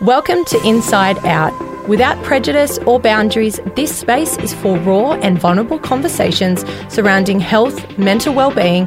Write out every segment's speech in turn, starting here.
Welcome to Inside Out. Without prejudice or boundaries, this space is for raw and vulnerable conversations surrounding health, mental well-being,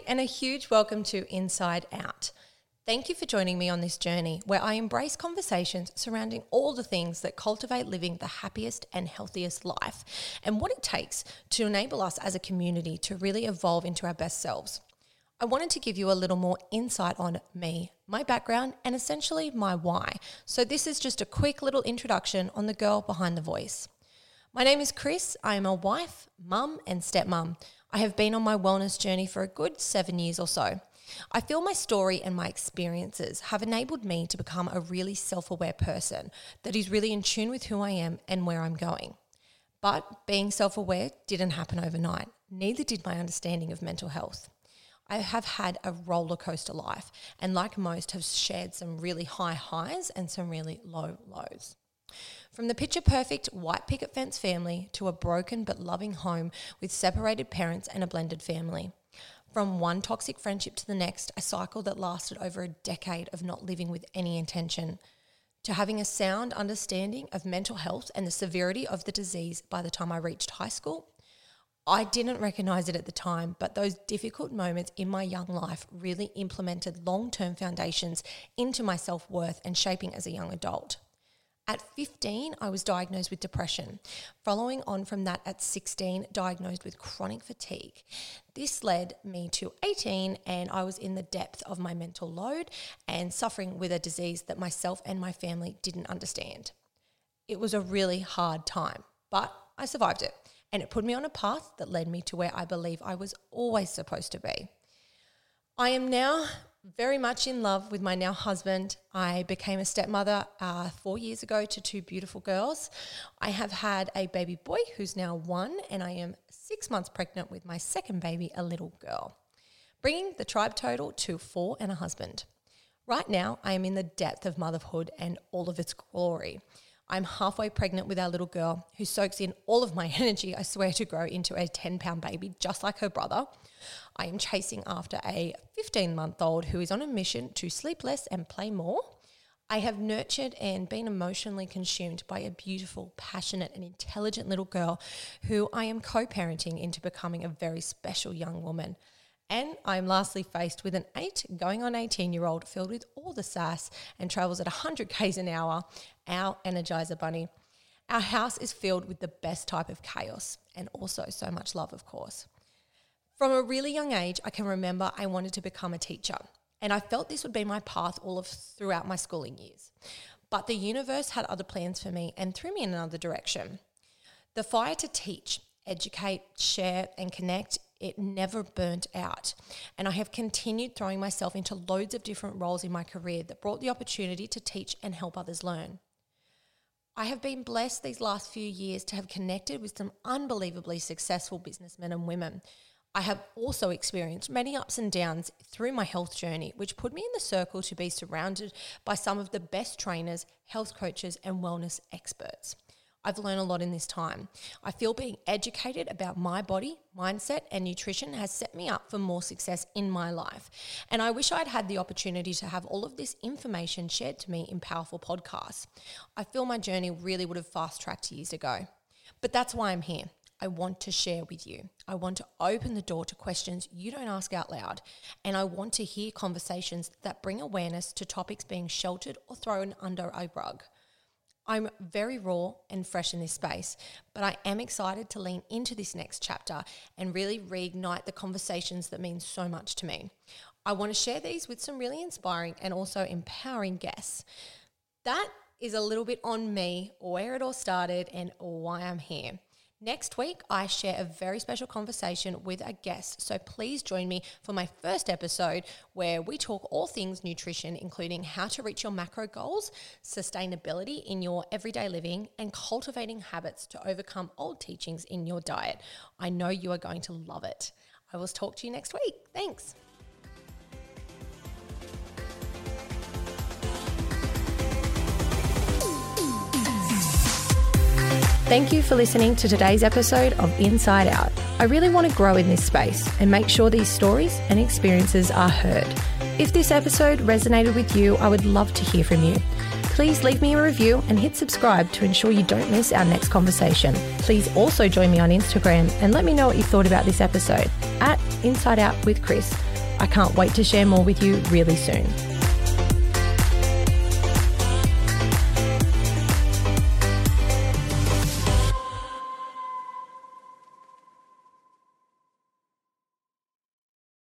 And a huge welcome to Inside Out. Thank you for joining me on this journey where I embrace conversations surrounding all the things that cultivate living the happiest and healthiest life and what it takes to enable us as a community to really evolve into our best selves. I wanted to give you a little more insight on me, my background, and essentially my why. So, this is just a quick little introduction on the girl behind the voice. My name is Kris. I am a wife, mum, and stepmom. I have been on my wellness journey for a good seven years or so. I feel my story and my experiences have enabled me to become a really self aware person that is really in tune with who I am and where I'm going. But being self aware didn't happen overnight, neither did my understanding of mental health. I have had a roller coaster life, and like most, have shared some really high highs and some really low lows. From the picture perfect white picket fence family to a broken but loving home with separated parents and a blended family. From one toxic friendship to the next, a cycle that lasted over a decade of not living with any intention, to having a sound understanding of mental health and the severity of the disease by the time I reached high school. I didn't recognize it at the time, but those difficult moments in my young life really implemented long term foundations into my self worth and shaping as a young adult. At 15, I was diagnosed with depression. Following on from that, at 16, diagnosed with chronic fatigue. This led me to 18, and I was in the depth of my mental load and suffering with a disease that myself and my family didn't understand. It was a really hard time, but I survived it, and it put me on a path that led me to where I believe I was always supposed to be. I am now very much in love with my now husband. I became a stepmother uh, four years ago to two beautiful girls. I have had a baby boy who's now one, and I am six months pregnant with my second baby, a little girl, bringing the tribe total to four and a husband. Right now, I am in the depth of motherhood and all of its glory. I'm halfway pregnant with our little girl who soaks in all of my energy, I swear, to grow into a 10 pound baby, just like her brother. I am chasing after a 15 month old who is on a mission to sleep less and play more. I have nurtured and been emotionally consumed by a beautiful, passionate, and intelligent little girl who I am co parenting into becoming a very special young woman. And I'm lastly faced with an 8 going on 18 year old filled with all the sass and travels at 100 k's an hour, our Energizer Bunny. Our house is filled with the best type of chaos and also so much love, of course. From a really young age, I can remember I wanted to become a teacher, and I felt this would be my path all of throughout my schooling years. But the universe had other plans for me and threw me in another direction. The fire to teach, educate, share, and connect it never burnt out. And I have continued throwing myself into loads of different roles in my career that brought the opportunity to teach and help others learn. I have been blessed these last few years to have connected with some unbelievably successful businessmen and women I have also experienced many ups and downs through my health journey, which put me in the circle to be surrounded by some of the best trainers, health coaches, and wellness experts. I've learned a lot in this time. I feel being educated about my body, mindset, and nutrition has set me up for more success in my life. And I wish I'd had the opportunity to have all of this information shared to me in powerful podcasts. I feel my journey really would have fast tracked years ago. But that's why I'm here. I want to share with you. I want to open the door to questions you don't ask out loud. And I want to hear conversations that bring awareness to topics being sheltered or thrown under a rug. I'm very raw and fresh in this space, but I am excited to lean into this next chapter and really reignite the conversations that mean so much to me. I want to share these with some really inspiring and also empowering guests. That is a little bit on me, where it all started, and why I'm here. Next week, I share a very special conversation with a guest. So please join me for my first episode where we talk all things nutrition, including how to reach your macro goals, sustainability in your everyday living, and cultivating habits to overcome old teachings in your diet. I know you are going to love it. I will talk to you next week. Thanks. Thank you for listening to today's episode of Inside Out. I really want to grow in this space and make sure these stories and experiences are heard. If this episode resonated with you, I would love to hear from you. Please leave me a review and hit subscribe to ensure you don't miss our next conversation. Please also join me on Instagram and let me know what you thought about this episode at Inside Out with Kris. I can't wait to share more with you really soon.